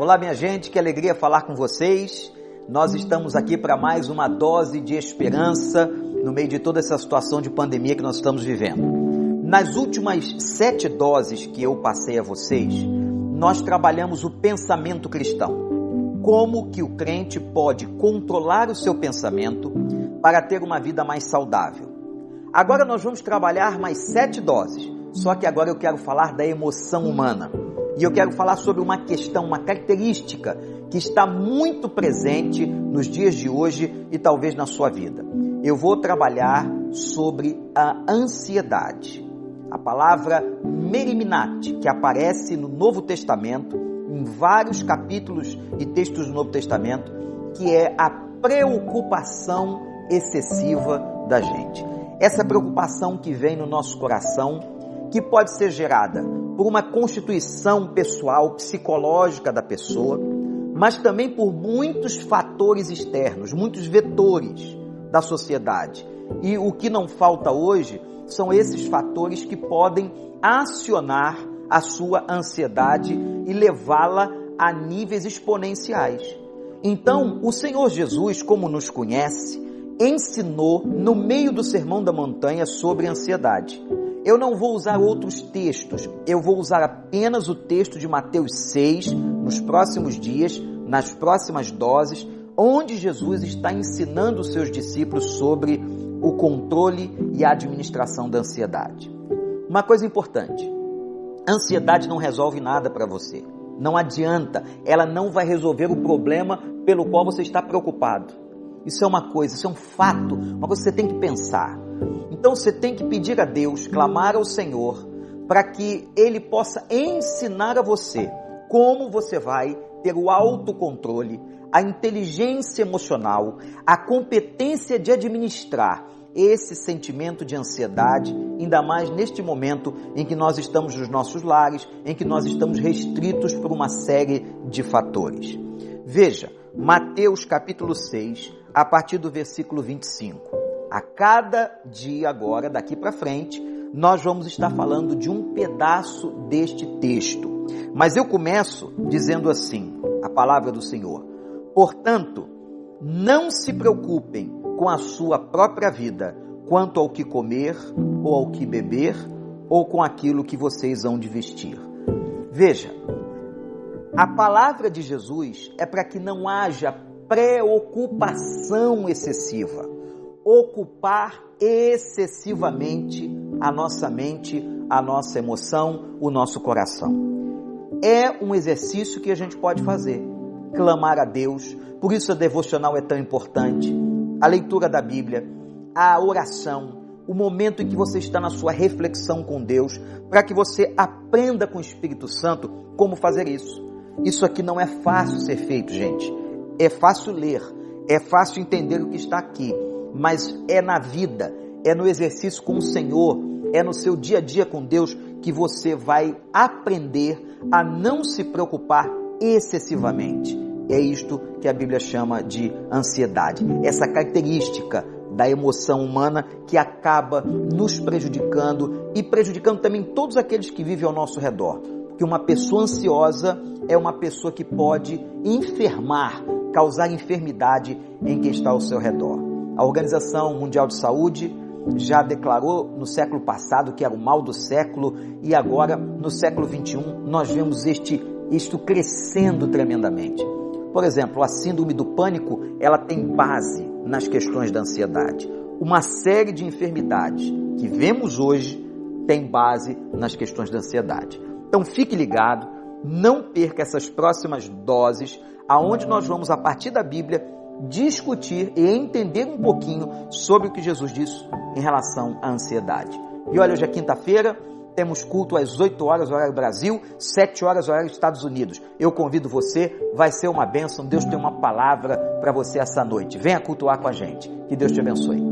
Olá, minha gente, que alegria falar com vocês. Nós estamos aqui para mais uma dose de esperança no meio de toda essa situação de pandemia que nós estamos vivendo. Nas últimas sete doses que eu passei a vocês, nós trabalhamos o pensamento cristão. Como que o crente pode controlar o seu pensamento para ter uma vida mais saudável. Agora nós vamos trabalhar mais sete doses, só que agora eu quero falar da emoção humana. E eu quero falar sobre uma questão, uma característica que está muito presente nos dias de hoje e talvez na sua vida. Eu vou trabalhar sobre a ansiedade. A palavra meriminate, que aparece no Novo Testamento, em vários capítulos e textos do Novo Testamento, que é a preocupação excessiva da gente. Essa preocupação que vem no nosso coração que pode ser gerada por uma constituição pessoal, psicológica da pessoa, mas também por muitos fatores externos, muitos vetores da sociedade. E o que não falta hoje são esses fatores que podem acionar a sua ansiedade e levá-la a níveis exponenciais. Então, o Senhor Jesus, como nos conhece, ensinou no meio do Sermão da Montanha sobre ansiedade. Eu não vou usar outros textos, eu vou usar apenas o texto de Mateus 6 nos próximos dias, nas próximas doses, onde Jesus está ensinando os seus discípulos sobre o controle e a administração da ansiedade. Uma coisa importante: ansiedade não resolve nada para você. Não adianta, ela não vai resolver o problema pelo qual você está preocupado. Isso é uma coisa, isso é um fato, uma coisa que você tem que pensar. Então você tem que pedir a Deus, clamar ao Senhor, para que Ele possa ensinar a você como você vai ter o autocontrole, a inteligência emocional, a competência de administrar esse sentimento de ansiedade, ainda mais neste momento em que nós estamos nos nossos lares, em que nós estamos restritos por uma série de fatores. Veja, Mateus capítulo 6, a partir do versículo 25. A cada dia agora, daqui para frente, nós vamos estar falando de um pedaço deste texto. Mas eu começo dizendo assim, a palavra do Senhor. Portanto, não se preocupem com a sua própria vida, quanto ao que comer ou ao que beber, ou com aquilo que vocês hão de vestir. Veja, a palavra de Jesus é para que não haja preocupação excessiva ocupar excessivamente a nossa mente, a nossa emoção, o nosso coração. É um exercício que a gente pode fazer, clamar a Deus, por isso a devocional é tão importante, a leitura da Bíblia, a oração, o momento em que você está na sua reflexão com Deus, para que você aprenda com o Espírito Santo como fazer isso. Isso aqui não é fácil ser feito, gente. É fácil ler, é fácil entender o que está aqui, mas é na vida, é no exercício com o Senhor, é no seu dia a dia com Deus que você vai aprender a não se preocupar excessivamente. É isto que a Bíblia chama de ansiedade, essa característica da emoção humana que acaba nos prejudicando e prejudicando também todos aqueles que vivem ao nosso redor. Porque uma pessoa ansiosa é uma pessoa que pode enfermar, causar enfermidade em quem está ao seu redor. A Organização Mundial de Saúde já declarou no século passado que era o mal do século e agora no século 21 nós vemos este isto crescendo tremendamente. Por exemplo, a síndrome do pânico, ela tem base nas questões da ansiedade. Uma série de enfermidades que vemos hoje tem base nas questões da ansiedade. Então fique ligado, não perca essas próximas doses, aonde nós vamos a partir da Bíblia discutir e entender um pouquinho sobre o que Jesus disse em relação à ansiedade. E olha, hoje é quinta-feira, temos culto às 8 horas, horário Brasil, 7 horas, horário Estados Unidos. Eu convido você, vai ser uma bênção. Deus tem uma palavra para você essa noite. Venha cultuar com a gente. Que Deus te abençoe.